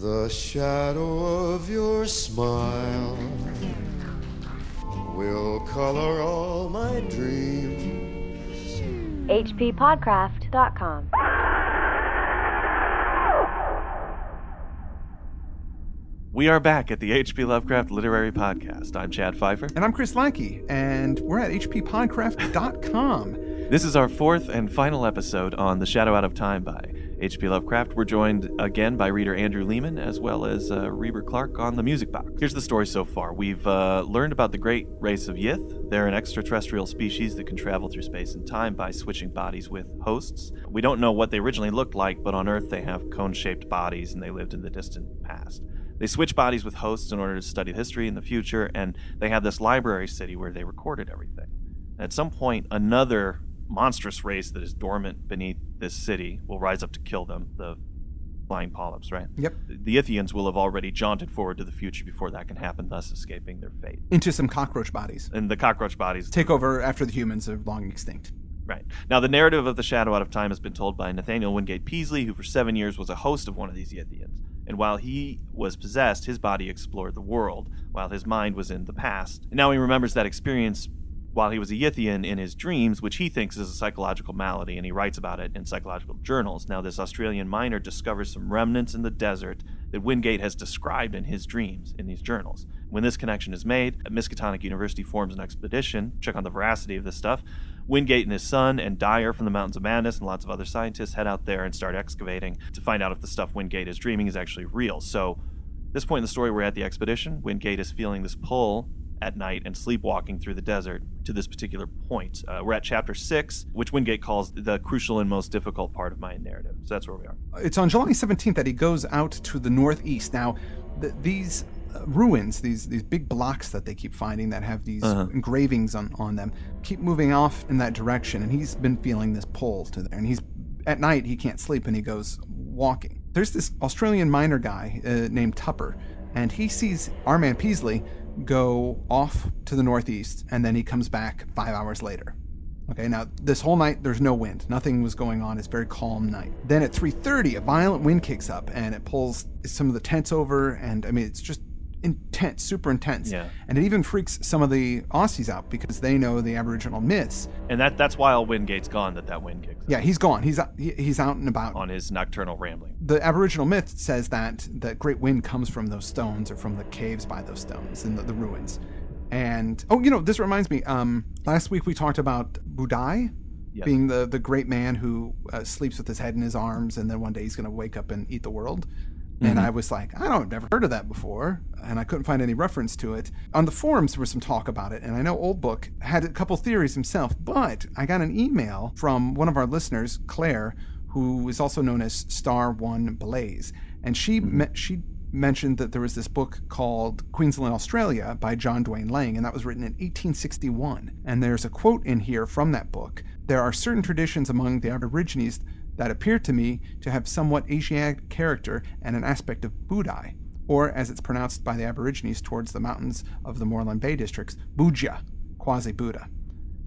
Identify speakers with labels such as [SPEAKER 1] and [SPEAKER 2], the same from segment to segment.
[SPEAKER 1] The shadow of your smile will color all my dreams.
[SPEAKER 2] hppodcraft.com.
[SPEAKER 3] We are back at the H.P. Lovecraft Literary Podcast. I'm Chad Fifer.
[SPEAKER 4] And I'm Chris Lackey, and we're at hppodcraft.com.
[SPEAKER 3] This is our fourth and final episode on The Shadow Out of Time by H.P. Lovecraft. We're joined again by reader Andrew Leman as well as uh, Reber Clark on the music box. Here's the story so far. We've uh, learned about the great race of Yith. They're an extraterrestrial species that can travel through space and time by switching bodies with hosts. We don't know what they originally looked like, but on Earth they have cone shaped bodies and they lived in the distant past. They switch bodies with hosts in order to study history in the future, and they have this library city where they recorded everything. At some point, another monstrous race that is dormant beneath this city will rise up to kill them, the flying polyps, right?
[SPEAKER 4] Yep.
[SPEAKER 3] The Yithians will have already jaunted forward to the future before that can happen, thus escaping their fate.
[SPEAKER 4] Into some cockroach bodies.
[SPEAKER 3] And the cockroach bodies
[SPEAKER 4] Take over after the humans are long extinct.
[SPEAKER 3] Right. Now, the narrative of the Shadow Out of Time has been told by Nathaniel Wingate Peaslee, who for seven years was a host of one of these Yithians. And while he was possessed, his body explored the world, while his mind was in the past. And now he remembers that experience while he was a Yithian in his dreams, which he thinks is a psychological malady, and he writes about it in psychological journals. Now, this Australian miner discovers some remnants in the desert that Wingate has described in his dreams in these journals. When this connection is made, Miskatonic University forms an expedition, check on the veracity of this stuff. Wingate and his son and Dyer from the Mountains of Madness and lots of other scientists head out there and start excavating to find out if the stuff Wingate is dreaming is actually real. So, this point in the story, we're at the expedition. Wingate is feeling this pull at night and sleepwalking through the desert to this particular point. Uh, we're at chapter six, which Wingate calls the crucial and most difficult part of my narrative. So that's where we are.
[SPEAKER 4] It's on July 17th that he goes out to the northeast. Now, th- these uh, ruins, these these big blocks that they keep finding that have these
[SPEAKER 3] Uh-huh.
[SPEAKER 4] engravings on, on them, keep moving off in that direction. And he's been feeling this pull to there. And he's at night he can't sleep and he goes walking. There's this Australian miner guy uh, named Tupper, and he sees our man Peaslee go off to the northeast, and then he comes back five hours later. Okay, now this whole night there's no wind. Nothing was going on. It's a very calm night. Then at 3:30, a violent wind kicks up and it pulls some of the tents over, and I mean it's just intense, super intense.
[SPEAKER 3] Yeah.
[SPEAKER 4] And it even freaks some of the Aussies out because they know the Aboriginal myths.
[SPEAKER 3] And that that's while Wingate's gone that that wind kicks
[SPEAKER 4] Yeah, he's gone. He's out, he's out and about.
[SPEAKER 3] on his nocturnal rambling.
[SPEAKER 4] the Aboriginal myth says that the great wind comes from those stones or from the caves by those stones and the, the ruins. And oh, you know, this reminds me. Um, last week we talked about Buddai
[SPEAKER 3] Yes.
[SPEAKER 4] being the the great man who uh, sleeps with his head in his arms, and then one day he's going to wake up and eat the world. And mm-hmm. I was like, I don't, I've never heard of that before, and I couldn't find any reference to it. On the forums, there was some talk about it, and I know Old Book had a couple theories himself, but I got an email from one of our listeners, Claire, who is also known as Star One Blaze, and she mm-hmm. me- she mentioned that there was this book called Queensland, Australia by John Dwayne Lang, and that was written in 1861. And there's a quote in here from that book. There are certain traditions among the Aborigines that appear to me to have somewhat Asiatic character and an aspect of Buddai, or as it's pronounced by the Aborigines towards the mountains of the Moreton Bay districts, Buja, quasi Buddha.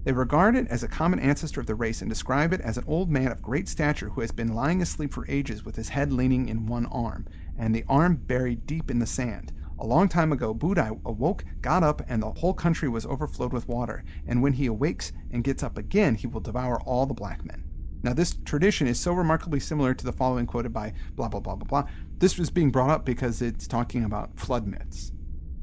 [SPEAKER 4] They regard it as a common ancestor of the race and describe it as an old man of great stature who has been lying asleep for ages with his head leaning in one arm, and the arm buried deep in the sand. A long time ago, Buddha awoke, got up, and the whole country was overflowed with water. And when he awakes and gets up again, he will devour all the black men. Now, this tradition is so remarkably similar to the following quoted by blah, blah, blah, blah, blah. This was being brought up because it's talking about flood myths.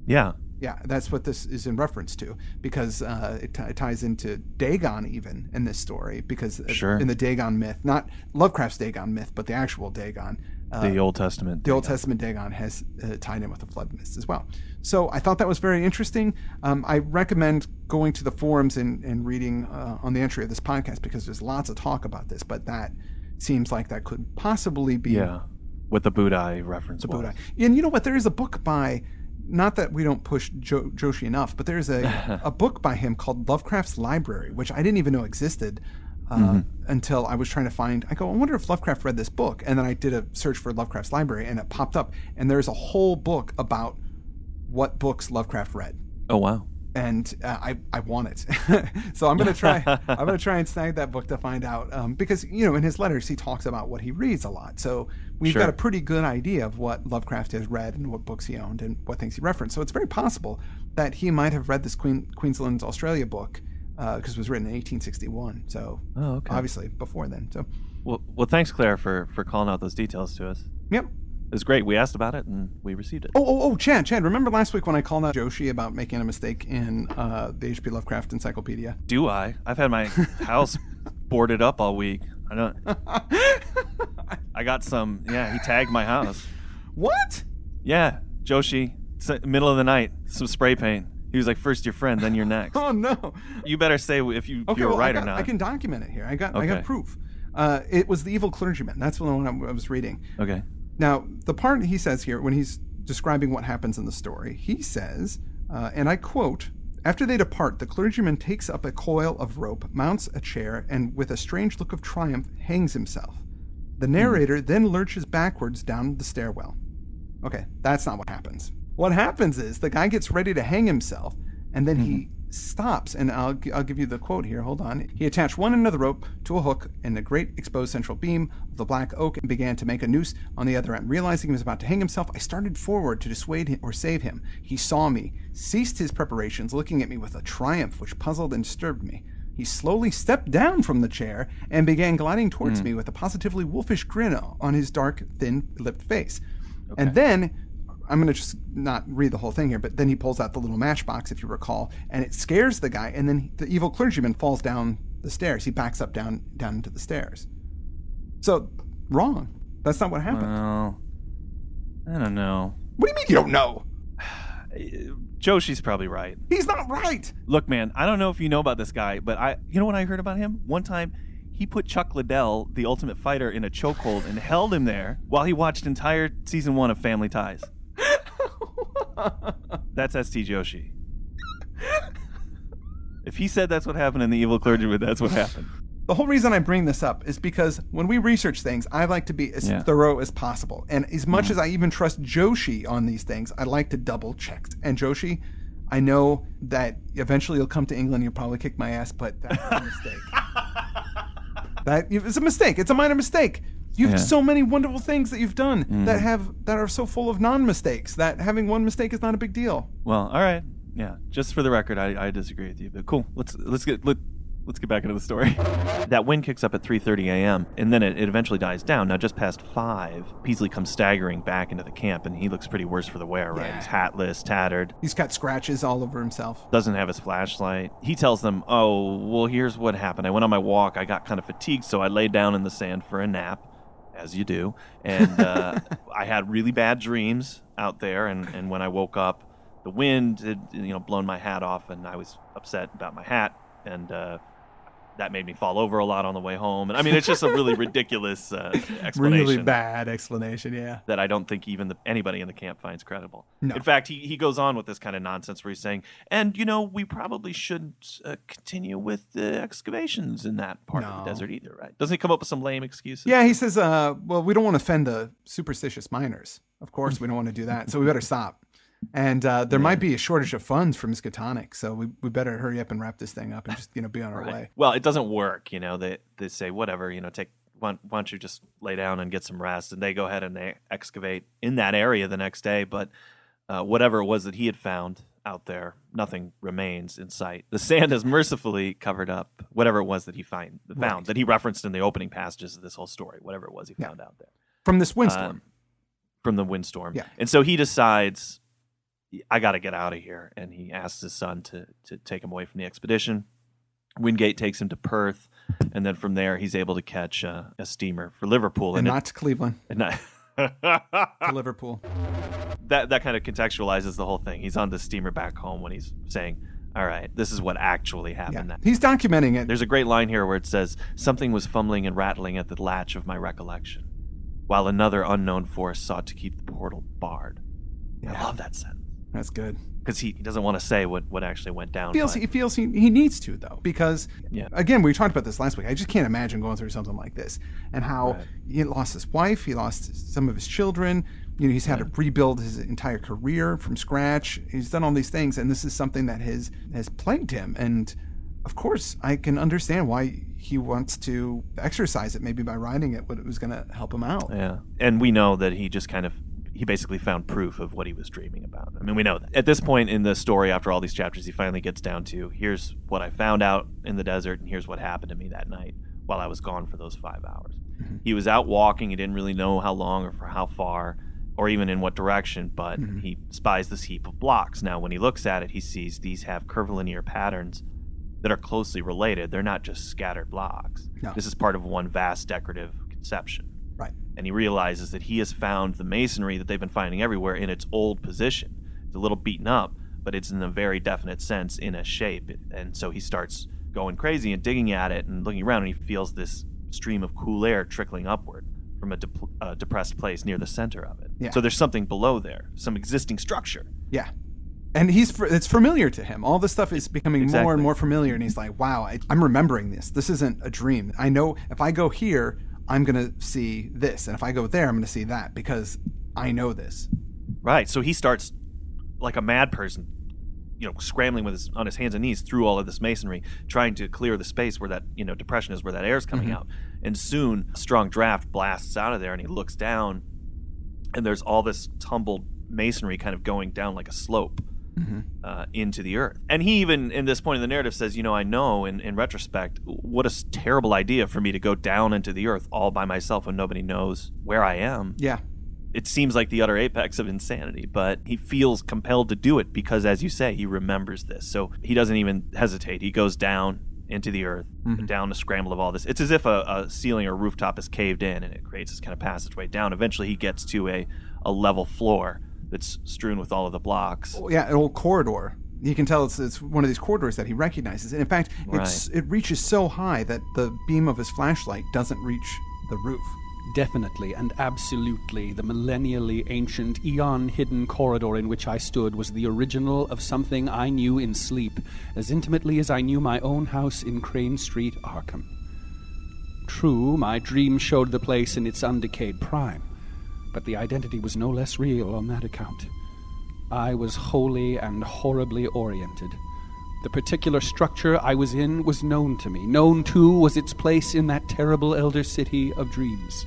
[SPEAKER 3] Yeah.
[SPEAKER 4] Yeah, that's what this is in reference to because uh, it, t- it ties into Dagon even in this story because uh,
[SPEAKER 3] Sure.
[SPEAKER 4] in the Dagon myth, not Lovecraft's Dagon myth, but the actual Dagon. Uh,
[SPEAKER 3] The Old Testament.
[SPEAKER 4] the Old Testament Dagon has uh, tied in with the flood myths as well. So I thought that was very interesting. Um, I recommend going to the forums and, and reading uh, on the entry of this podcast because there's lots of talk about this, but that seems like that could possibly be
[SPEAKER 3] Yeah. With the Buddha reference.
[SPEAKER 4] the. Buddha. And you know what? There is a book by, not that we don't push jo- Joshi enough, but there's a, a book by him called Lovecraft's Library, which I didn't even know existed uh, until I was trying to find. I go, I wonder if Lovecraft read this book. And then I did a search for Lovecraft's Library and it popped up. And there's a whole book about what books Lovecraft read.
[SPEAKER 3] Oh wow.
[SPEAKER 4] and uh, I I want it. so I'm gonna try. I'm gonna try and snag that book to find out um, because you know in his letters he talks about what he reads a lot. So we've
[SPEAKER 3] Sure.
[SPEAKER 4] got a pretty good idea of what Lovecraft has read and what books he owned and what things he referenced. So it's very possible that he might have read this Queen Queensland's Australia book because it was written in 1861. So
[SPEAKER 3] Oh, okay.
[SPEAKER 4] obviously before then. So
[SPEAKER 3] Well, well, thanks, Claire, for for calling out those details to us.
[SPEAKER 4] yep.
[SPEAKER 3] It was great. We asked about it and we received it.
[SPEAKER 4] Oh, oh, oh, Chad, Chad, remember last week when I called out Joshi about making a mistake in uh, the H.P. Lovecraft Encyclopedia?
[SPEAKER 3] Do I? I've had my house boarded up all week. I don't. I got some. Yeah, he tagged my house.
[SPEAKER 4] what?
[SPEAKER 3] Yeah, Joshi, middle of the night, some spray paint. He was like, first your friend, then you're next.
[SPEAKER 4] Oh no.
[SPEAKER 3] You better say if you,
[SPEAKER 4] Okay,
[SPEAKER 3] you were
[SPEAKER 4] well,
[SPEAKER 3] right
[SPEAKER 4] got-
[SPEAKER 3] or not.
[SPEAKER 4] I can document it here. I got I got proof. Uh, it was the evil clergyman. That's the one I I was reading.
[SPEAKER 3] Okay.
[SPEAKER 4] Now, the part he says here, when he's describing what happens in the story, he says, uh, and I quote, after they depart, the clergyman takes up a coil of rope, mounts a chair, and with a strange look of triumph, hangs himself. The narrator then lurches backwards down the stairwell. Okay, that's not what happens. What happens is the guy gets ready to hang himself, and then he mm-hmm. stops. And I'll, I'll give you the quote here. Hold on. He attached one end of the rope to a hook in the great exposed central beam of the black oak and began to make a noose on the other end. Realizing he was about to hang himself, I started forward to dissuade him or save him. He saw me, ceased his preparations, looking at me with a triumph which puzzled and disturbed me. He slowly stepped down from the chair and began gliding towards mm. me with a positively wolfish grin on his dark, thin lipped face. And then I'm going to just not read the whole thing here, but then he pulls out the little matchbox, if you recall, and it scares the guy. And then the evil clergyman falls down the stairs. He backs up down down into the stairs. So wrong. That's not what happened.
[SPEAKER 3] Well, I don't know.
[SPEAKER 4] what do you mean you don't know?
[SPEAKER 3] Joshi's probably right.
[SPEAKER 4] He's not right.
[SPEAKER 3] Look, man, I don't know if you know about this guy, but I, you know what I heard about him? One time, he put Chuck Liddell, the Ultimate Fighter, in a chokehold and held him there while he watched entire season one of Family Ties. That's S.T. Joshi. If he said that's what happened in the Evil Clergyman, that's what happened.
[SPEAKER 4] The whole reason I bring this up is because when we research things, I like to be as
[SPEAKER 3] Yeah.
[SPEAKER 4] thorough as possible. And as much as I even trust Joshi on these things, I like to double check. And Joshi, I know that eventually you'll come to England, you'll probably kick my ass, but that's a mistake. that it's a mistake. It's a minor mistake. You have
[SPEAKER 3] Yeah.
[SPEAKER 4] so many wonderful things that you've done that mm-hmm. have that are so full of non-mistakes that having one mistake is not a big deal.
[SPEAKER 3] Well, all right, yeah. Just for the record, I, I disagree with you, but cool. Let's let's get let, let's get back into the story. that wind kicks up at 3:30 a.m. and then it, it eventually dies down. Now, just past five, Peaslee comes staggering back into the camp, and he looks pretty worse for the wear. Right?
[SPEAKER 4] Yeah.
[SPEAKER 3] He's hatless, tattered.
[SPEAKER 4] He's got scratches all over himself.
[SPEAKER 3] doesn't have his flashlight. He tells them, "Oh, well, here's what happened. I went on my walk. I got kind of fatigued, so I lay down in the sand for a nap, as you do. And uh, I had really bad dreams out there. And, and when I woke up, the wind had you know blown my hat off, and I was upset about my hat. And uh, that made me fall over a lot on the way home. And I mean, it's just a really ridiculous uh, explanation
[SPEAKER 4] Really bad explanation, yeah.
[SPEAKER 3] that I don't think even the, anybody in the camp finds credible.
[SPEAKER 4] No.
[SPEAKER 3] In fact, he, he goes on with this kind of nonsense where he's saying, and you know, we probably shouldn't uh, continue with the excavations in that part of the desert either, right? Doesn't he come up with some lame excuses?
[SPEAKER 4] Yeah, he says, uh, well, we don't want to offend the superstitious miners. Of course, we don't want to do that. So we better stop. And uh, there might be a shortage of funds from Miskatonic. So we, we better hurry up and wrap this thing up and just, you know, be on our
[SPEAKER 3] Right.
[SPEAKER 4] way.
[SPEAKER 3] Well, it doesn't work. You know, they they say whatever. You know, take why, why don't you just lay down and get some rest? And they go ahead and they excavate in that area the next day. But uh, whatever it was that he had found out there, nothing remains in sight. The sand has mercifully covered up whatever it was that he find, found
[SPEAKER 4] Right.
[SPEAKER 3] that he referenced in the opening passages of this whole story. Whatever it was he
[SPEAKER 4] Yeah.
[SPEAKER 3] found out there
[SPEAKER 4] From this windstorm.
[SPEAKER 3] um, from the windstorm.
[SPEAKER 4] Yeah.
[SPEAKER 3] And so he decides, I got to get out of here. And he asks his son to, to take him away from the expedition. Wingate takes him to Perth. And then from there, he's able to catch uh, a steamer for Liverpool.
[SPEAKER 4] and
[SPEAKER 3] it-
[SPEAKER 4] not to Cleveland,
[SPEAKER 3] and not-
[SPEAKER 4] to Liverpool.
[SPEAKER 3] that, that kind of contextualizes the whole thing. He's on the steamer back home when he's saying, All right, this is what actually
[SPEAKER 4] Yeah.
[SPEAKER 3] happened.
[SPEAKER 4] He's documenting it.
[SPEAKER 3] There's a great line here where it says, Something was fumbling and rattling at the latch of my recollection, while another unknown force sought to keep the portal barred. I love that sentence.
[SPEAKER 4] That's good.
[SPEAKER 3] Because he, he doesn't want to say what, what actually went down.
[SPEAKER 4] Feels
[SPEAKER 3] but-
[SPEAKER 4] he feels he, he needs to though because
[SPEAKER 3] Yeah.
[SPEAKER 4] again we talked about this last week. I just can't imagine going through something like this and how
[SPEAKER 3] Right.
[SPEAKER 4] he lost his wife, he lost some of his children. You know, he's had to rebuild his entire career from scratch. He's done all these things, and this is something that has has plagued him. And of course, I can understand why he wants to exercise it, maybe by writing it, what it was going to help him out.
[SPEAKER 3] Yeah. And we know that he just kind of he basically found proof of what he was dreaming about. I mean, we know that. At this point in the story, after all these chapters, he finally gets down to here's what I found out in the desert, and here's what happened to me that night while I was gone for those five hours.
[SPEAKER 4] Mm-hmm.
[SPEAKER 3] He was out walking. He didn't really know how long or for how far or even in what direction, but
[SPEAKER 4] Mm-hmm.
[SPEAKER 3] he spies this heap of blocks. Now, when he looks at it, he sees these have curvilinear patterns that are closely related. They're not just scattered blocks.
[SPEAKER 4] No.
[SPEAKER 3] This is part of one vast decorative conception
[SPEAKER 4] Right.
[SPEAKER 3] and he realizes that he has found the masonry that they've been finding everywhere in its old position. It's a little beaten up, but it's in a very definite sense in a shape. And so he starts going crazy and digging at it and looking around, and he feels this stream of cool air trickling upward from a uh, depressed place near the center of it.
[SPEAKER 4] Yeah.
[SPEAKER 3] So there's something below there, some existing structure.
[SPEAKER 4] Yeah. And he's it's familiar to him. All this stuff is becoming more and more familiar, and he's like, "Wow, I, I'm remembering this. This isn't a dream. I know if I go here, I'm gonna see this, and if I go there, I'm gonna see that because I know this."
[SPEAKER 3] Right. So he starts like a mad person, you know, scrambling with his on his hands and knees through all of this masonry, trying to clear the space where that you know depression is, where that air is coming mm-hmm. out. And soon, a strong draft blasts out of there, and he looks down, and there's all this tumbled masonry kind of going down like a slope. Uh, into the earth. And he even, in this point in the narrative, says, You know, I know in, in retrospect, what a terrible idea for me to go down into the earth all by myself when nobody knows where I am
[SPEAKER 4] Yeah.
[SPEAKER 3] it seems like the utter apex of insanity, but he feels compelled to do it because, as you say, he remembers this. So he doesn't even hesitate. He goes down into the earth, down the scramble of all this. It's as if a, a ceiling or rooftop is caved in and it creates this kind of passageway down. Eventually, he gets to a, a level floor that's strewn with all of the blocks.
[SPEAKER 4] Oh, yeah, an old corridor. You can tell it's, it's one of these corridors that he recognizes. And in fact, it's, it reaches so high that the beam of his flashlight doesn't reach the roof.
[SPEAKER 2] Definitely and absolutely, the millennially ancient, eon hidden corridor in which I stood was the original of something I knew in sleep, as intimately as I knew my own house in Crane Street, Arkham. True, my dream showed the place in its undecayed prime, but the identity was no less real on that account. I was wholly and horribly oriented. The particular structure I was in was known to me. Known, too, was its place in that terrible elder city of dreams.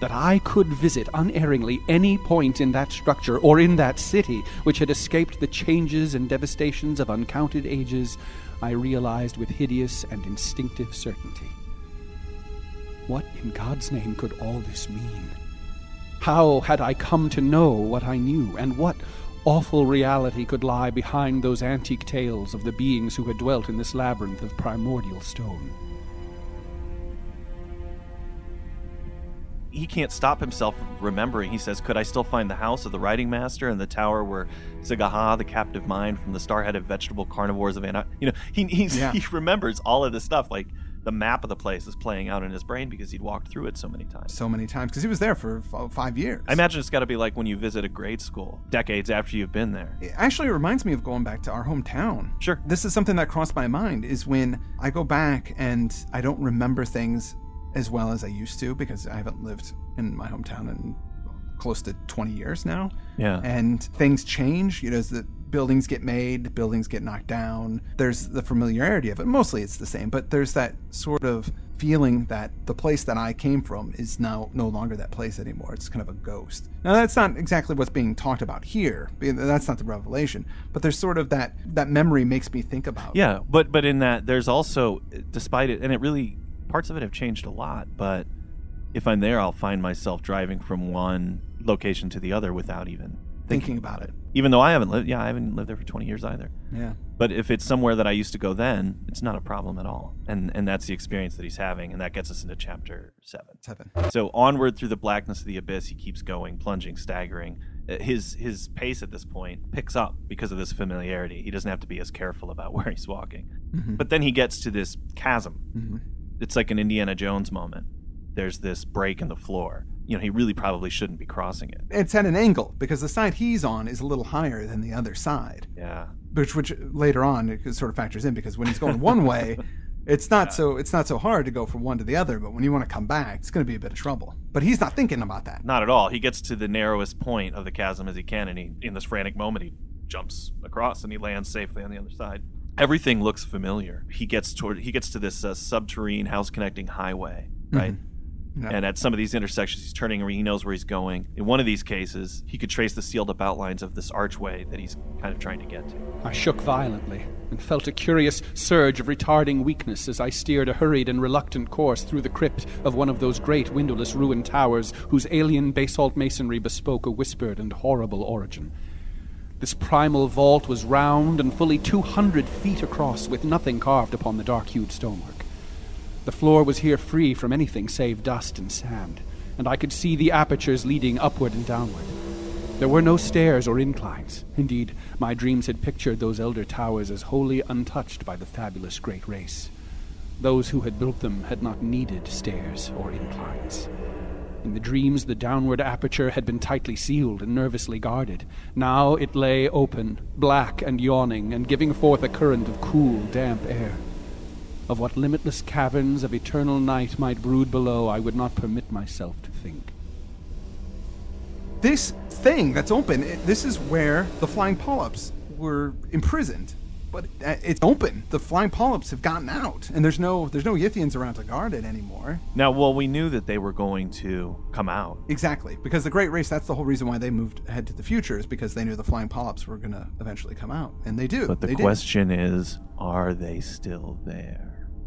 [SPEAKER 2] That I could visit unerringly any point in that structure or in that city which had escaped the changes and devastations of uncounted ages, I realized with hideous and instinctive certainty. What in God's name could all this mean? How had I come to know what I knew, and what awful reality could lie behind those antique tales of the beings who had dwelt in this labyrinth of primordial stone?
[SPEAKER 3] he can't stop himself remembering. He says, "Could I still find the house of the writing master and the tower where S'gg'ha, the captive mind from the star-headed vegetable carnivores of Anna?" You know, he
[SPEAKER 4] Yeah.
[SPEAKER 3] he remembers all of this stuff. Like the map of the place is playing out in his brain because he'd walked through it so many times.
[SPEAKER 4] So many times because he was there for f- five years.
[SPEAKER 3] I imagine it's got to be like when you visit a grade school decades after you've been there.
[SPEAKER 4] It actually reminds me of going back to our hometown.
[SPEAKER 3] Sure.
[SPEAKER 4] This is something that crossed my mind is when I go back and I don't remember things as well as I used to because I haven't lived in my hometown in close to 20 years now.
[SPEAKER 3] Yeah.
[SPEAKER 4] And things change, you know, as the buildings get made, buildings get knocked down. There's the familiarity of it. Mostly it's the same, but there's that sort of feeling that the place that I came from is now no longer that place anymore. It's kind of a ghost. Now that's not exactly what's being talked about here. That's not the revelation, but there's sort of that that memory makes me think about.
[SPEAKER 3] Yeah, but but in that there's also despite it and it really parts of it have changed a lot, but if I'm there I'll find myself driving from one location to the other without even
[SPEAKER 4] thinking about it.
[SPEAKER 3] Even though I haven't lived yeah, I haven't lived there for 20 years either.
[SPEAKER 4] Yeah.
[SPEAKER 3] But if it's somewhere that I used to go then, it's not a problem at all. And and that's the experience that he's having and that gets us into chapter 7.
[SPEAKER 4] Seven.
[SPEAKER 3] So onward through the blackness of the abyss, he keeps going, plunging, staggering. Uh, His his pace at this point picks up because of this familiarity. He doesn't have to be as careful about where he's walking. But then he gets to this chasm. It's like an Indiana Jones moment. There's this break in the floor. You know, he really probably shouldn't be crossing it.
[SPEAKER 4] It's at an angle because the side he's on is a little higher than the other side.
[SPEAKER 3] Yeah.
[SPEAKER 4] which which later on it sort of factors in because when he's going one way It's not so it's not so hard to go from one to the other, but when you want to come back, it's going to be a bit of trouble. But he's not thinking about that.
[SPEAKER 3] Not at all. He gets to the narrowest point of the chasm as he can, and he, in this frantic moment, he jumps across and he lands safely on the other side. Everything looks familiar. He gets toward. He gets to this uh, subterranean house connecting highway, right?
[SPEAKER 4] Yeah.
[SPEAKER 3] And at some of these intersections, he's turning and he knows where he's going. In one of these cases, he could trace the sealed up outlines of this archway that he's kind of trying to get to.
[SPEAKER 2] I shook violently and felt a curious surge of retarding weakness as I steered a hurried and reluctant course through the crypt of one of those great windowless ruined towers whose alien basalt masonry bespoke a whispered and horrible origin. This primal vault was round and fully 200 feet across, with nothing carved upon the dark hued stonework. The floor was here free from anything save dust and sand, and I could see the apertures leading upward and downward. There were no stairs or inclines. Indeed, my dreams had pictured those elder towers as wholly untouched by the fabulous great race. Those who had built them had not needed stairs or inclines. In the dreams, the downward aperture had been tightly sealed and nervously guarded. Now it lay open, black and yawning, and giving forth a current of cool, damp air. Of what limitless caverns of eternal night might brood below, I would not permit myself to think.
[SPEAKER 4] This thing that's open, it, this is where the flying polyps were imprisoned. But uh, it's open. The flying polyps have gotten out, and there's no there's no Yithians around to guard it anymore.
[SPEAKER 3] Now, well, we knew that they were going to come out.
[SPEAKER 4] Exactly, because the Great Race. That's the whole reason why they moved ahead to the future is because they knew the flying polyps were going to eventually come out, and they do.
[SPEAKER 3] But the
[SPEAKER 4] They did.
[SPEAKER 3] question is, are they still there?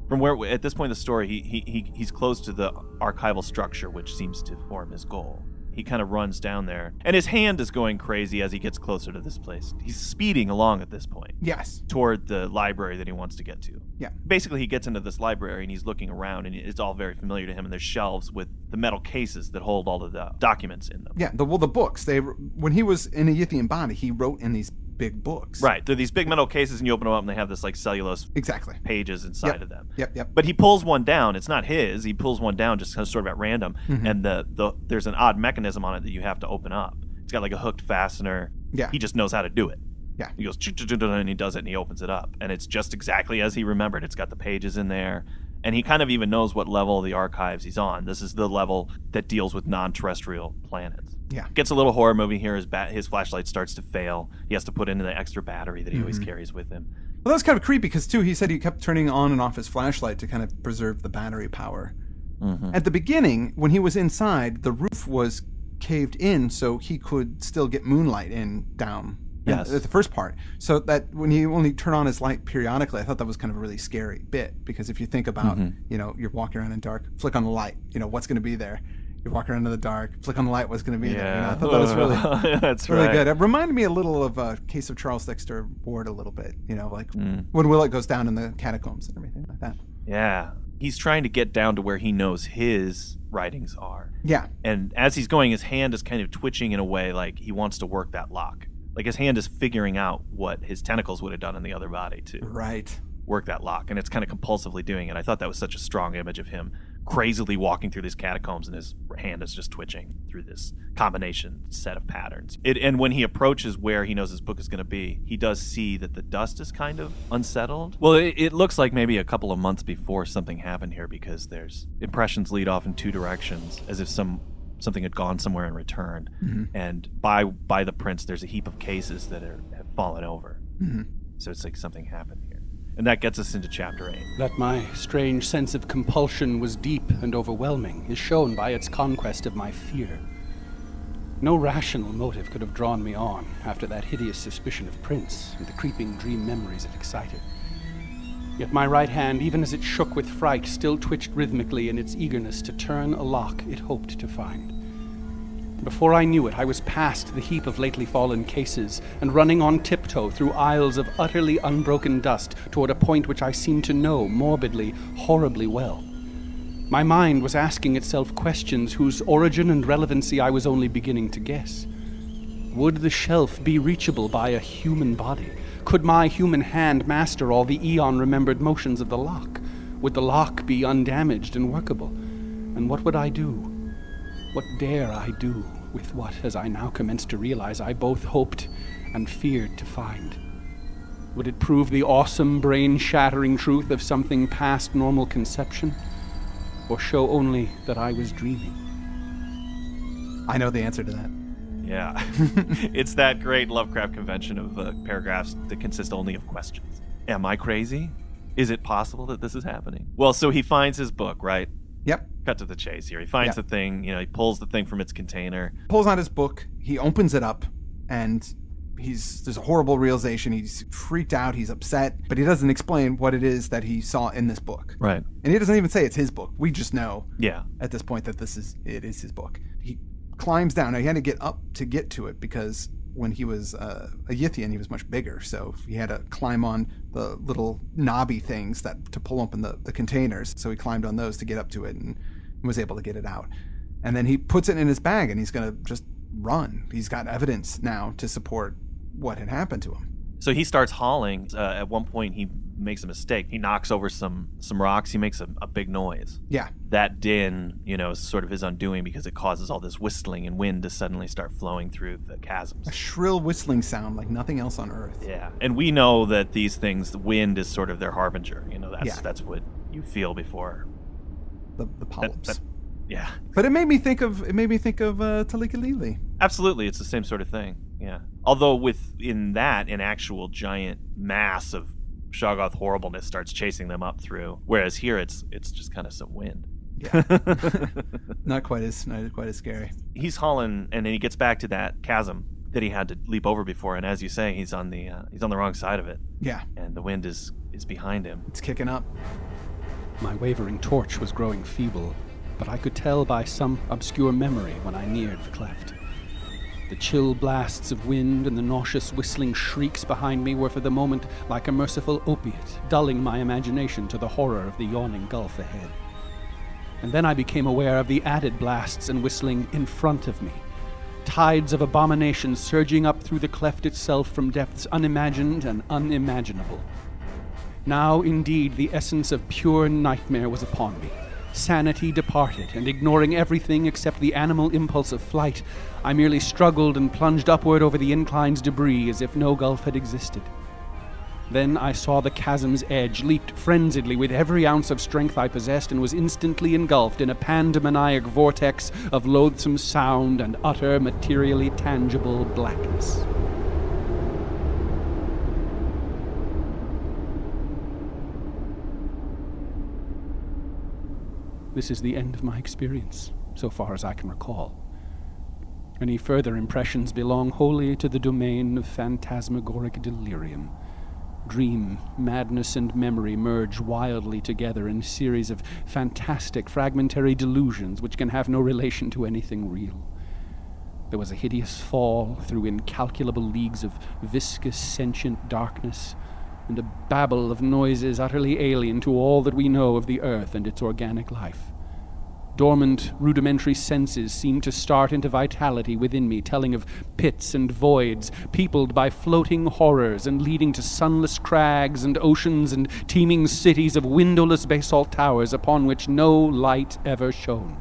[SPEAKER 3] From where, at this point in the story, he, he, he he's close to the archival structure, which seems to form his goal. He kind of runs down there, and his hand is going crazy as he gets closer to this place. He's speeding along at this point
[SPEAKER 4] Yes.
[SPEAKER 3] toward the library that he wants to get to.
[SPEAKER 4] Yeah.
[SPEAKER 3] Basically, he gets into this library and he's looking around, and it's all very familiar to him. And there's shelves with the metal cases that hold all of the documents in them.
[SPEAKER 4] Yeah. The well, the books. They when he was in a Yithian body, he wrote in these big books.
[SPEAKER 3] Right. They're these big metal cases, and you open them up, and they have this like cellulose
[SPEAKER 4] Exactly.
[SPEAKER 3] pages inside
[SPEAKER 4] Yep.
[SPEAKER 3] of them.
[SPEAKER 4] Yep. Yep.
[SPEAKER 3] But he pulls one down. It's not his. He pulls one down just kind of sort of at random,
[SPEAKER 4] Mm-hmm.
[SPEAKER 3] and the, the there's an odd mechanism on it that you have to open up. It's got like a hooked fastener.
[SPEAKER 4] Yeah.
[SPEAKER 3] He just knows how to do it.
[SPEAKER 4] Yeah.
[SPEAKER 3] He goes and he does it and he opens it up, and it's just exactly as he remembered. It's got the pages in there, and he kind of even knows what level of the archives he's on. This is the level that deals with non-terrestrial planets.
[SPEAKER 4] Yeah.
[SPEAKER 3] Gets a little horror movie here. His bat, his flashlight starts to fail. He has to put in the extra battery that he
[SPEAKER 4] Mm-hmm.
[SPEAKER 3] always carries with him.
[SPEAKER 4] Well, that was kind of creepy because too he said he kept turning on and off his flashlight to kind of preserve the battery power.
[SPEAKER 3] Mm-hmm.
[SPEAKER 4] At the beginning, when he was inside, the roof was caved in so he could still get moonlight in down.
[SPEAKER 3] Yes.
[SPEAKER 4] At the first part, so that when he only turn on his light periodically, I thought that was kind of a really scary bit because if you think about,
[SPEAKER 3] Mm-hmm.
[SPEAKER 4] you know, you're walking around in dark, flick on the light, you know, what's going to be there. You're walking around in the dark, flick on the light, what's going to be there. You know, I thought that was really
[SPEAKER 3] That's
[SPEAKER 4] really
[SPEAKER 3] right.
[SPEAKER 4] good. It reminded me a little of a case of Charles Dexter Ward a little bit. You know, like
[SPEAKER 3] Mm.
[SPEAKER 4] when Willett goes down in the catacombs and everything like that.
[SPEAKER 3] Yeah. He's trying to get down to where he knows his writings are.
[SPEAKER 4] Yeah,
[SPEAKER 3] And as he's going, his hand is kind of twitching in a way like he wants to work that lock. Like his hand is figuring out what his tentacles would have done in the other body to
[SPEAKER 4] right.
[SPEAKER 3] work that lock. And it's kind of compulsively doing it. I thought that was such a strong image of him crazily walking through these catacombs and his hand is just twitching through this combination set of patterns. It, and when he approaches where he knows his book is going to be, he does see that the dust is kind of unsettled. Well, it, it looks like maybe a couple of months before something happened here because there's impressions lead off in two directions as if some something had gone somewhere and returned. Mm-hmm. And by by the prints, there's a heap of cases that are, have fallen over. Mm-hmm. So it's like something happened. And that gets us into chapter 8.
[SPEAKER 2] That my strange sense of compulsion was deep and overwhelming is shown by its conquest of my fear. No rational motive could have drawn me on after that hideous suspicion of prints and the creeping dream memories it excited. Yet my right hand, even as it shook with fright, still twitched rhythmically in its eagerness to turn a lock it hoped to find. Before I knew it, I was past the heap of lately fallen cases and running on tiptoe through aisles of utterly unbroken dust toward a point which I seemed to know morbidly, horribly well. My mind was asking itself questions whose origin and relevancy I was only beginning to guess. Would the shelf be reachable by a human body? Could my human hand master all the eon remembered motions of the lock? Would the lock be undamaged and workable? And what would I do? What dare I do with what, as I now commenced to realize, I both hoped and feared to find? Would it prove the awesome, brain shattering truth of something past normal conception? Or show only that I was dreaming?
[SPEAKER 4] I know the answer to that.
[SPEAKER 3] Yeah. it's that great Lovecraft convention of uh, paragraphs that consist only of questions. Am I crazy? Is it possible that this is happening? Well, so he finds his book, right?
[SPEAKER 4] Yep.
[SPEAKER 3] Cut to the chase here. He finds
[SPEAKER 4] Yeah.
[SPEAKER 3] the thing, you know, he pulls the thing from its container.
[SPEAKER 4] Pulls out his book. He opens it up, and he's there's a horrible realization. He's freaked out. He's upset, but he doesn't explain what it is that he saw in this book.
[SPEAKER 3] Right.
[SPEAKER 4] And he doesn't even say it's his book. We just know
[SPEAKER 3] Yeah.
[SPEAKER 4] at this point that this is it is his book. He climbs down. Now he had to get up to get to it because when he was uh, a Yithian, he was much bigger, so he had to climb on the little knobby things that to pull open the, the containers. So he climbed on those to get up to it and was able to get it out. And then he puts it in his bag and he's gonna just run. He's got evidence now to support what had happened to him.
[SPEAKER 3] So he starts hauling. Uh, at one point, he makes a mistake. He knocks over some some rocks. He makes a, a big noise.
[SPEAKER 4] Yeah,
[SPEAKER 3] That din, you know, is sort of his undoing because it causes all this whistling and wind to suddenly start flowing through the chasms.
[SPEAKER 4] a shrill whistling sound like nothing else on earth.
[SPEAKER 3] Yeah, and we know that these things, the wind is sort of their harbinger. You know, that's
[SPEAKER 4] Yeah.
[SPEAKER 3] that's what you feel before.
[SPEAKER 4] The the
[SPEAKER 3] That,
[SPEAKER 4] polyps.
[SPEAKER 3] that, yeah,
[SPEAKER 4] But it made me think of it made me think of uh, Tekeli-li.
[SPEAKER 3] absolutely, it's the same sort of thing. Yeah, although within that, an actual giant mass of Shoggoth horribleness starts chasing them up through, whereas here it's it's just kind of some wind.
[SPEAKER 4] Yeah. not quite as not quite as scary.
[SPEAKER 3] he's hauling, and then he gets back to that chasm that he had to leap over before. And as you say, he's on the uh, he's on the wrong side of it,
[SPEAKER 4] Yeah,
[SPEAKER 3] and the wind is is behind him.
[SPEAKER 4] it's kicking up.
[SPEAKER 2] My wavering torch was growing feeble, but I could tell by some obscure memory when I neared the cleft. The chill blasts of wind and the nauseous whistling shrieks behind me were for the moment like a merciful opiate, dulling my imagination to the horror of the yawning gulf ahead. And then I became aware of the added blasts and whistling in front of me. Tides of abomination surging up through the cleft itself from depths unimagined and unimaginable. Now, indeed, the essence of pure nightmare was upon me. Sanity departed, and ignoring everything except the animal impulse of flight, I merely struggled and plunged upward over the incline's debris as if no gulf had existed. Then I saw the chasm's edge, leaped frenziedly with every ounce of strength I possessed, and was instantly engulfed in a pandemoniac vortex of loathsome sound and utter, materially tangible blackness. This is the end of my experience, so far as I can recall. Any further impressions belong wholly to the domain of phantasmagoric delirium. Dream, madness, and memory merge wildly together in a series of fantastic, fragmentary delusions which can have no relation to anything real. There was a hideous fall through incalculable leagues of viscous, sentient darkness, and a babble of noises utterly alien to all that we know of the earth and its organic life. Dormant, rudimentary senses seemed to start into vitality within me, telling of pits and voids, peopled by floating horrors and leading to sunless crags and oceans and teeming cities of windowless basalt towers upon which no light ever shone.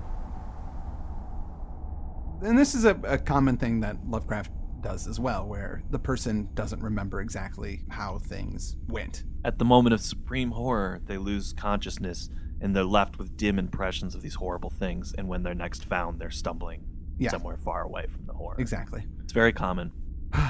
[SPEAKER 4] And this is a, a common thing that Lovecraft does as well, where the person doesn't remember exactly how things went.
[SPEAKER 3] At the moment of supreme horror, they lose consciousness and they're left with dim impressions of these horrible things. And when they're next found, they're stumbling
[SPEAKER 4] Yeah.
[SPEAKER 3] somewhere far away from the horror.
[SPEAKER 4] Exactly.
[SPEAKER 3] It's very common.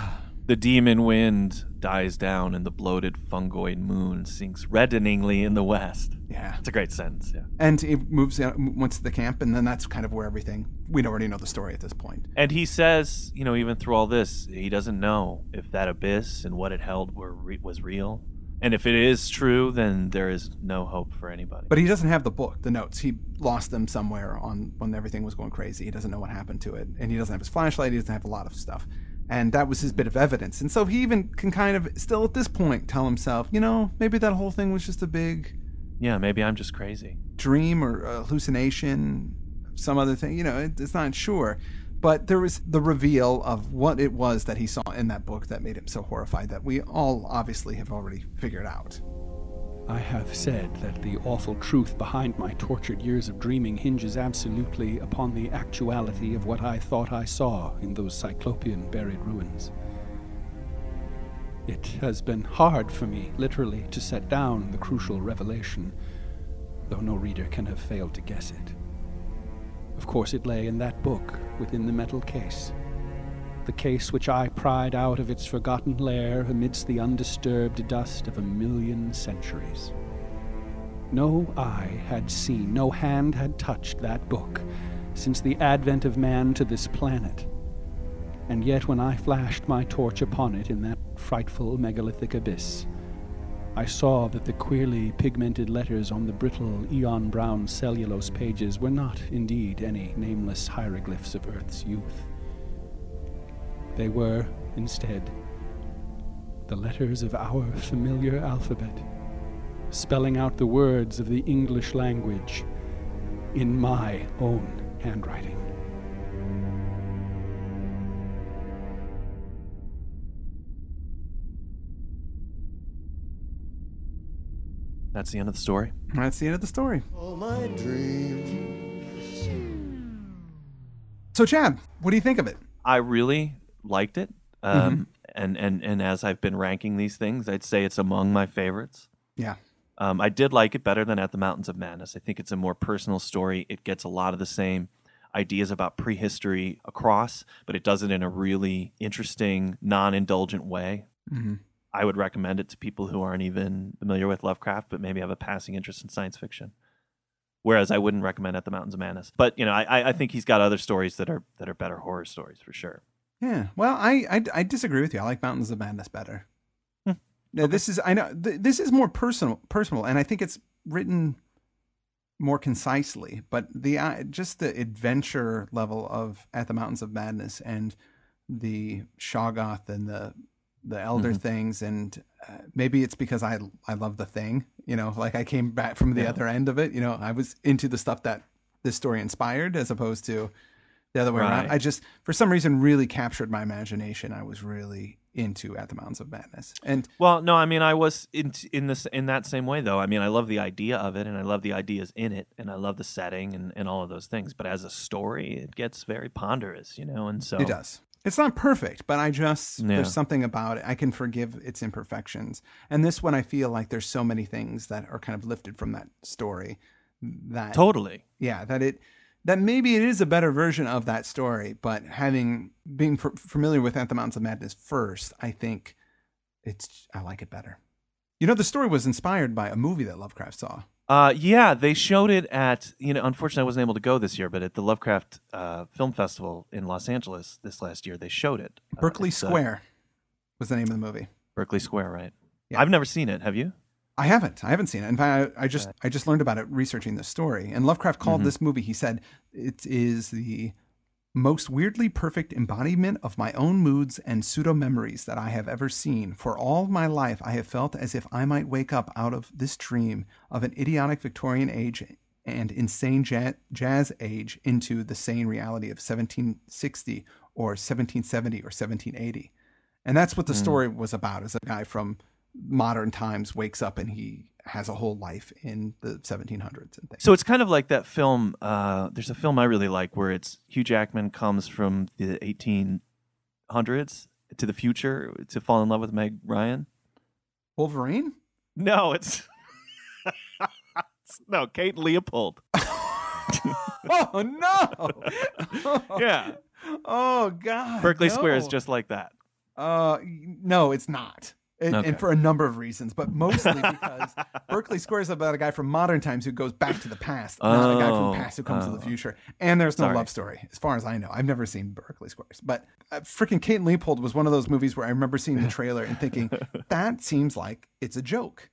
[SPEAKER 3] The demon wind dies down, and the bloated fungoid moon sinks reddeningly in the west.
[SPEAKER 4] Yeah.
[SPEAKER 3] It's a great sentence, yeah.
[SPEAKER 4] And it moves out, once to the camp, and then that's kind of where everything. We already know the story at this point.
[SPEAKER 3] And he says, you know, even through all this, he doesn't know if that abyss and what it held were re- was real. And if it is true, then there is no hope for anybody.
[SPEAKER 4] But he doesn't have the book, the notes. He lost them somewhere on when everything was going crazy. He doesn't know what happened to it, and he doesn't have his flashlight. He doesn't have a lot of stuff, and that was his bit of evidence. And so he even can kind of still at this point tell himself, you know, maybe that whole thing was just a big
[SPEAKER 3] yeah, maybe I'm just crazy.
[SPEAKER 4] dream or hallucination, some other thing. You know, it, it's not sure. But there was the reveal of what it was that he saw in that book that made him so horrified that we all obviously have already figured out.
[SPEAKER 2] I have said that the awful truth behind my tortured years of dreaming hinges absolutely upon the actuality of what I thought I saw in those cyclopean buried ruins. It has been hard for me, literally, to set down the crucial revelation, though no reader can have failed to guess it. Of course, it lay in that book within the metal case. The case which I pried out of its forgotten lair amidst the undisturbed dust of a million centuries. No eye had seen, no hand had touched that book since the advent of man to this planet. And yet, when I flashed my torch upon it in that frightful megalithic abyss, I saw that the queerly pigmented letters on the brittle, eon brown cellulose pages were not indeed any nameless hieroglyphs of Earth's youth. They were, instead, the letters of our familiar alphabet, spelling out the words of the English language in my own handwriting.
[SPEAKER 3] That's the end of the story.
[SPEAKER 4] That's the end of the story.
[SPEAKER 1] All my dreams.
[SPEAKER 4] So, Chad, what do you think of it?
[SPEAKER 3] I really liked it. Um, and, and, and as I've been ranking these things, I'd say it's among my favorites.
[SPEAKER 4] Yeah.
[SPEAKER 3] Um, I did like it better than At the Mountains of Madness. I think it's a more personal story. It gets a lot of the same ideas about prehistory across, but it does it in a really interesting, non indulgent way.
[SPEAKER 4] hmm
[SPEAKER 3] I would recommend it to people who aren't even familiar with Lovecraft, but maybe have a passing interest in science fiction. Whereas I wouldn't recommend At the Mountains of Madness. But you know, I, I- think he's got other stories that are that are better horror stories for sure.
[SPEAKER 4] Yeah. Well, I, I I disagree with you. I like Mountains of Madness better.
[SPEAKER 3] Hmm.
[SPEAKER 4] Now, this is I know th- this is more personal personal, and I think it's written more concisely. But the uh, just the adventure level of At the Mountains of Madness and the Shoggoth and the the elder
[SPEAKER 3] Mhm.
[SPEAKER 4] things, and uh, maybe it's because I I love the thing. You know, like I came back from the
[SPEAKER 3] Yeah.
[SPEAKER 4] other end of it. You know, I was into the stuff that this story inspired, as opposed to the other way around. I just, for some reason, really captured my imagination. I was really into At the Mountains of Madness, and
[SPEAKER 3] Well, no, I mean, I was in in this in that same way though. I mean, I love the idea of it, and I love the ideas in it, and I love the setting and, and all of those things. But as a story, it gets very ponderous, you know. And so
[SPEAKER 4] it does. It's not perfect, but I just
[SPEAKER 3] Yeah.
[SPEAKER 4] there's something about it. I can forgive its imperfections, and this one I feel like there's so many things that are kind of lifted from that story that
[SPEAKER 3] totally.
[SPEAKER 4] yeah that it that maybe it is a better version of that story but having being f- familiar with at the mountains of madness first i think it's i like it better you know the story was inspired by a movie that lovecraft saw
[SPEAKER 3] Uh, yeah, they showed it at you know. Unfortunately, I wasn't able to go this year, but at the Lovecraft uh, Film Festival in Los Angeles this last year, they showed it. Uh,
[SPEAKER 4] berkeley
[SPEAKER 3] uh,
[SPEAKER 4] square was the name of the movie
[SPEAKER 3] Berkeley Square, right?
[SPEAKER 4] Yeah.
[SPEAKER 3] I've never seen it. Have you?
[SPEAKER 4] I haven't. I haven't seen it. In fact, I, I just I just learned about it researching this story. And Lovecraft called
[SPEAKER 3] Mhm.
[SPEAKER 4] this movie. He said it is the most weirdly perfect embodiment of my own moods and pseudo memories that I have ever seen. For all my life, I have felt as if I might wake up out of this dream of an idiotic Victorian age and insane ja- jazz age into the sane reality of 1760 or 1770 or 1780. And that's what the
[SPEAKER 3] Mm.
[SPEAKER 4] story was about. Is a guy from modern times wakes up and he has a whole life in the 1700s and things.
[SPEAKER 3] So it's kind of like that film. Uh, there's a film I really like where it's Hugh Jackman comes from the 1800s to the future to fall in love with Meg Ryan.
[SPEAKER 4] Wolverine?
[SPEAKER 3] No, it's no Kate Leopold.
[SPEAKER 4] oh no!
[SPEAKER 3] Yeah.
[SPEAKER 4] Oh god.
[SPEAKER 3] Berkeley Square is just like that.
[SPEAKER 4] Uh, no, it's not. And,
[SPEAKER 3] Okay.
[SPEAKER 4] and for a number of reasons, but mostly because Berkeley Square is about a guy from modern times who goes back to the past, not a guy
[SPEAKER 3] Oh,
[SPEAKER 4] from past who comes to
[SPEAKER 3] oh.
[SPEAKER 4] the future. And there's no
[SPEAKER 3] Sorry.
[SPEAKER 4] love story, as far as I know. I've never seen Berkeley Squares, but uh, freaking Kate and Leopold was one of those movies where I remember seeing the trailer and thinking that seems like it's a joke.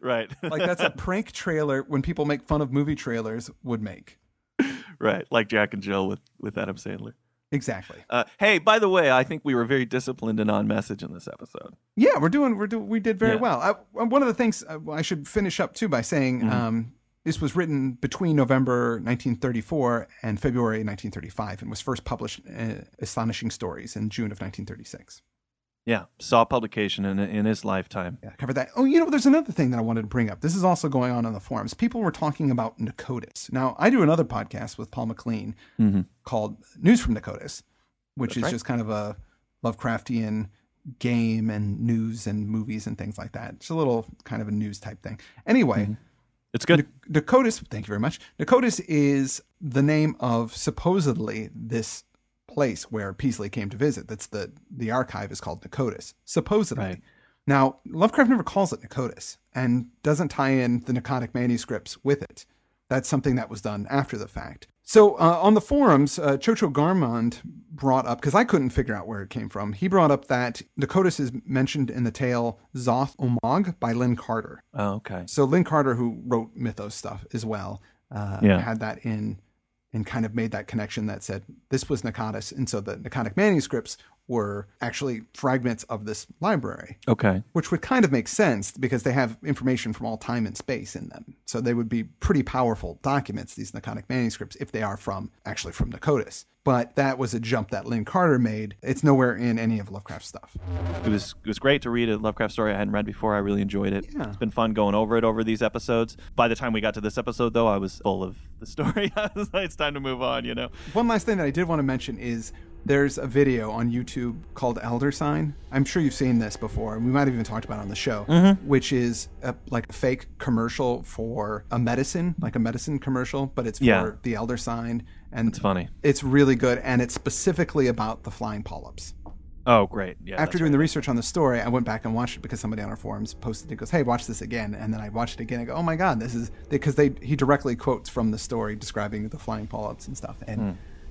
[SPEAKER 3] right.
[SPEAKER 4] Like that's a prank trailer when people make fun of movie trailers would make.
[SPEAKER 3] right. Like Jack and Jill with with Adam Sandler.
[SPEAKER 4] Exactly.
[SPEAKER 3] Uh, hey, by the way, I think we were very disciplined and on message in this episode.
[SPEAKER 4] Yeah, we're doing. We're doing We did very
[SPEAKER 3] Yeah.
[SPEAKER 4] well. I, one of the things uh, I should finish up too by saying
[SPEAKER 3] Mhm.
[SPEAKER 4] um, this was written between November 1934 and February 1935, and was first published in Astonishing Stories in June of 1936.
[SPEAKER 3] Yeah, saw publication in in his lifetime.
[SPEAKER 4] Yeah, cover that. Oh, you know, there's another thing that I wanted to bring up. This is also going on on the forums. People were talking about Pnakotus. Now, I do another podcast with Paul McLean
[SPEAKER 3] Mm-hmm.
[SPEAKER 4] called News from Pnakotus, which
[SPEAKER 3] That's
[SPEAKER 4] is
[SPEAKER 3] right.
[SPEAKER 4] just kind of a Lovecraftian game and news and movies and things like that. It's a little kind of a news type thing. Anyway,
[SPEAKER 3] It's good.
[SPEAKER 4] Dakotas, thank you very much. Dakotas is the name of supposedly this place where Peaslee came to visit. That's the the archive is called Dakotas, supposedly.
[SPEAKER 3] Right.
[SPEAKER 4] Now, Lovecraft never calls it Dakotas and doesn't tie in the Pnakotic manuscripts with it. That's something that was done after the fact. So uh, on the forums, uh, Chocho Garmond brought up, because I couldn't figure out where it came from, he brought up that Dakotas is mentioned in the tale Zoth-Ommog by Lin Carter.
[SPEAKER 3] Oh, okay.
[SPEAKER 4] So Lin Carter, who wrote Mythos stuff as well, uh,
[SPEAKER 3] Yeah.
[SPEAKER 4] had that in and kind of made that connection that said this was Pnakotus. And so the Pnakotic manuscripts were actually fragments of this library,
[SPEAKER 3] Okay.
[SPEAKER 4] which would kind of make sense because they have information from all time and space in them. So they would be pretty powerful documents, these Pnakotic manuscripts, if they are from actually from Pnakotus. But that was a jump that Lin Carter made. It's nowhere in any of Lovecraft's stuff.
[SPEAKER 3] It was it was great to read a Lovecraft story I hadn't read before. I really enjoyed it.
[SPEAKER 4] Yeah.
[SPEAKER 3] It's been fun going over it over these episodes. By the time we got to this episode, though, I was full of the story. I was like, it's time to move on. You know.
[SPEAKER 4] One last thing that I did want to mention is there's a video on YouTube called Elder Sign. I'm sure you've seen this before. and We might have even talked about it on the show, which is a, like a fake commercial for a medicine, like a medicine commercial, but it's for the Elder Sign, and
[SPEAKER 3] It's funny.
[SPEAKER 4] it's really good, and it's specifically about the flying polyps.
[SPEAKER 3] Oh, great. Yeah.
[SPEAKER 4] After doing the research on the story, I went back and watched it because somebody on our forums posted it. Goes, "Hey, watch this again," and then I watched it again. I go, "Oh my god, this is because they he directly quotes from the story describing the flying polyps and stuff, and
[SPEAKER 3] Hmm.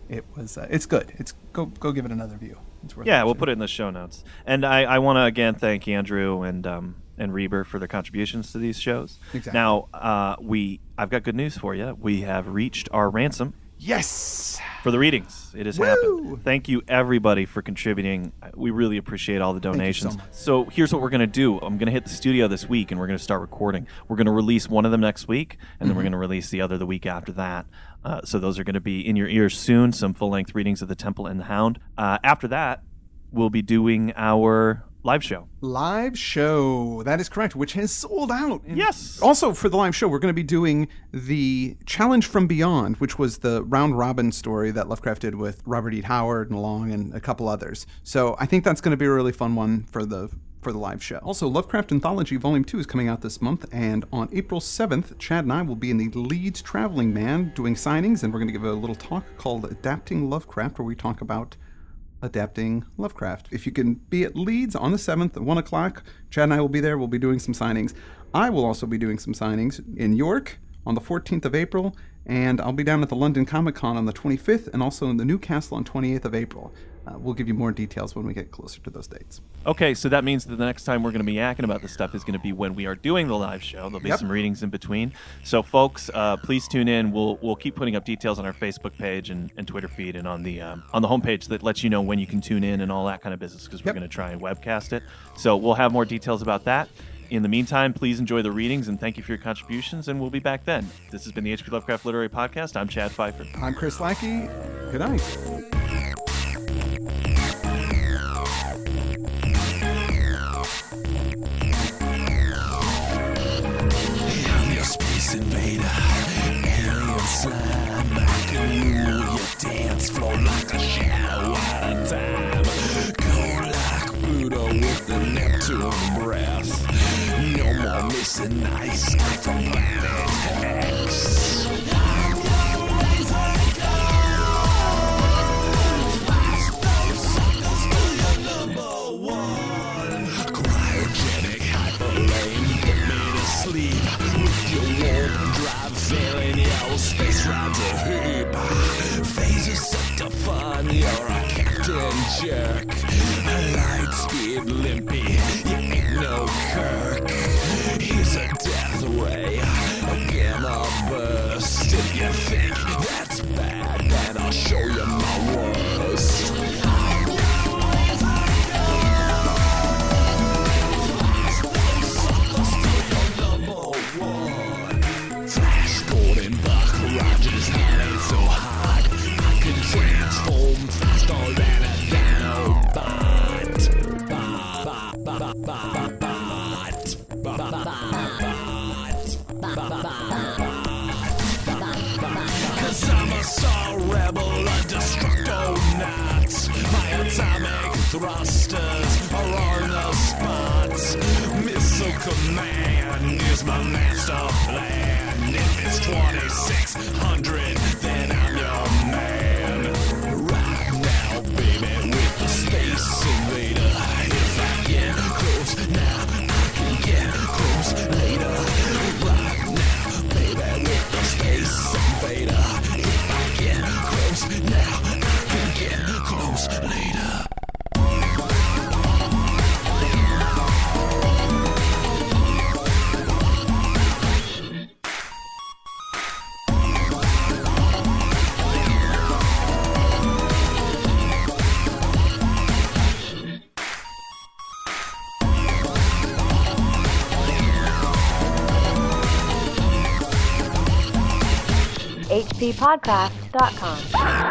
[SPEAKER 4] It was uh, it's good. It's go go give it another view. It's worth
[SPEAKER 3] Yeah, we'll put it in the show notes. And I, I want to again thank Andrew and um, and Reber for their contributions to these shows.
[SPEAKER 4] Exactly.
[SPEAKER 3] Now, uh, we I've got good news for you. We have reached our ransom
[SPEAKER 4] Yes,
[SPEAKER 3] for the readings. It has
[SPEAKER 4] Woo!
[SPEAKER 3] happened. Thank you everybody for contributing. We really appreciate all the
[SPEAKER 4] so
[SPEAKER 3] donations.
[SPEAKER 4] much.
[SPEAKER 3] so here's what we're gonna do. I'm gonna hit the studio this week and we're gonna start recording. We're gonna release one of them next week, and then we're gonna release the other the week after that. Uh, so those are gonna be in your ears soon. Some full length readings of the Temple and the Hound. Uh, after that, we'll be doing our live show.
[SPEAKER 4] live show. That is correct, which has sold out. And
[SPEAKER 3] Yes.
[SPEAKER 4] Also, for the live show, we're going to be doing the Challenge from Beyond, which was the round robin story that Lovecraft did with Robert E. Howard and Long and a couple others. So I think that's going to be a really fun one for the for the live show. Also, Lovecraft Anthology Volume 2 is coming out this month, and on April 7th, Chad and I will be in the Leeds Traveling Man doing signings, and we're going to give a little talk called Adapting Lovecraft, where we talk about adapting Lovecraft. If you can be at Leeds on the 7th at 1 o'clock, Chad and I will be there. We'll be doing some signings. I will also be doing some signings in York on the 14th of April, and I'll be down at the London Comic Con on the 25th and also in the Newcastle on 28th of April. Uh, we'll give you more details when we get closer to those dates.
[SPEAKER 3] Okay, so that means that the next time we're going to be yakking about this stuff is going to be when we are doing the live show. There'll be
[SPEAKER 4] Yep.
[SPEAKER 3] some readings in between. So, folks, uh, please tune in. We'll we'll keep putting up details on our Facebook page and, and Twitter feed and on the um, on the homepage that lets you know when you can tune in and all that kind of business because we're
[SPEAKER 4] Yep.
[SPEAKER 3] going to try and webcast it. So we'll have more details about that. In the meantime, please enjoy the readings and thank you for your contributions, and we'll be back then. This has been the HP Lovecraft Literary Podcast. I'm Chad Fifer.
[SPEAKER 4] I'm Chris Lackey. Good night.
[SPEAKER 5] I'm your space invader, alien slime. I can rule your dance floor like a shadow more missing ice like from planet X. Cryogenic hyperlane, put me to sleep with your drive space a heap. To fun, you're a captain jerk. Light speed limpy, rebel and destructo nuts. My atomic thrusters are on the spot. Missile command is my master plan. If it's 2600
[SPEAKER 6] hppodcast.com.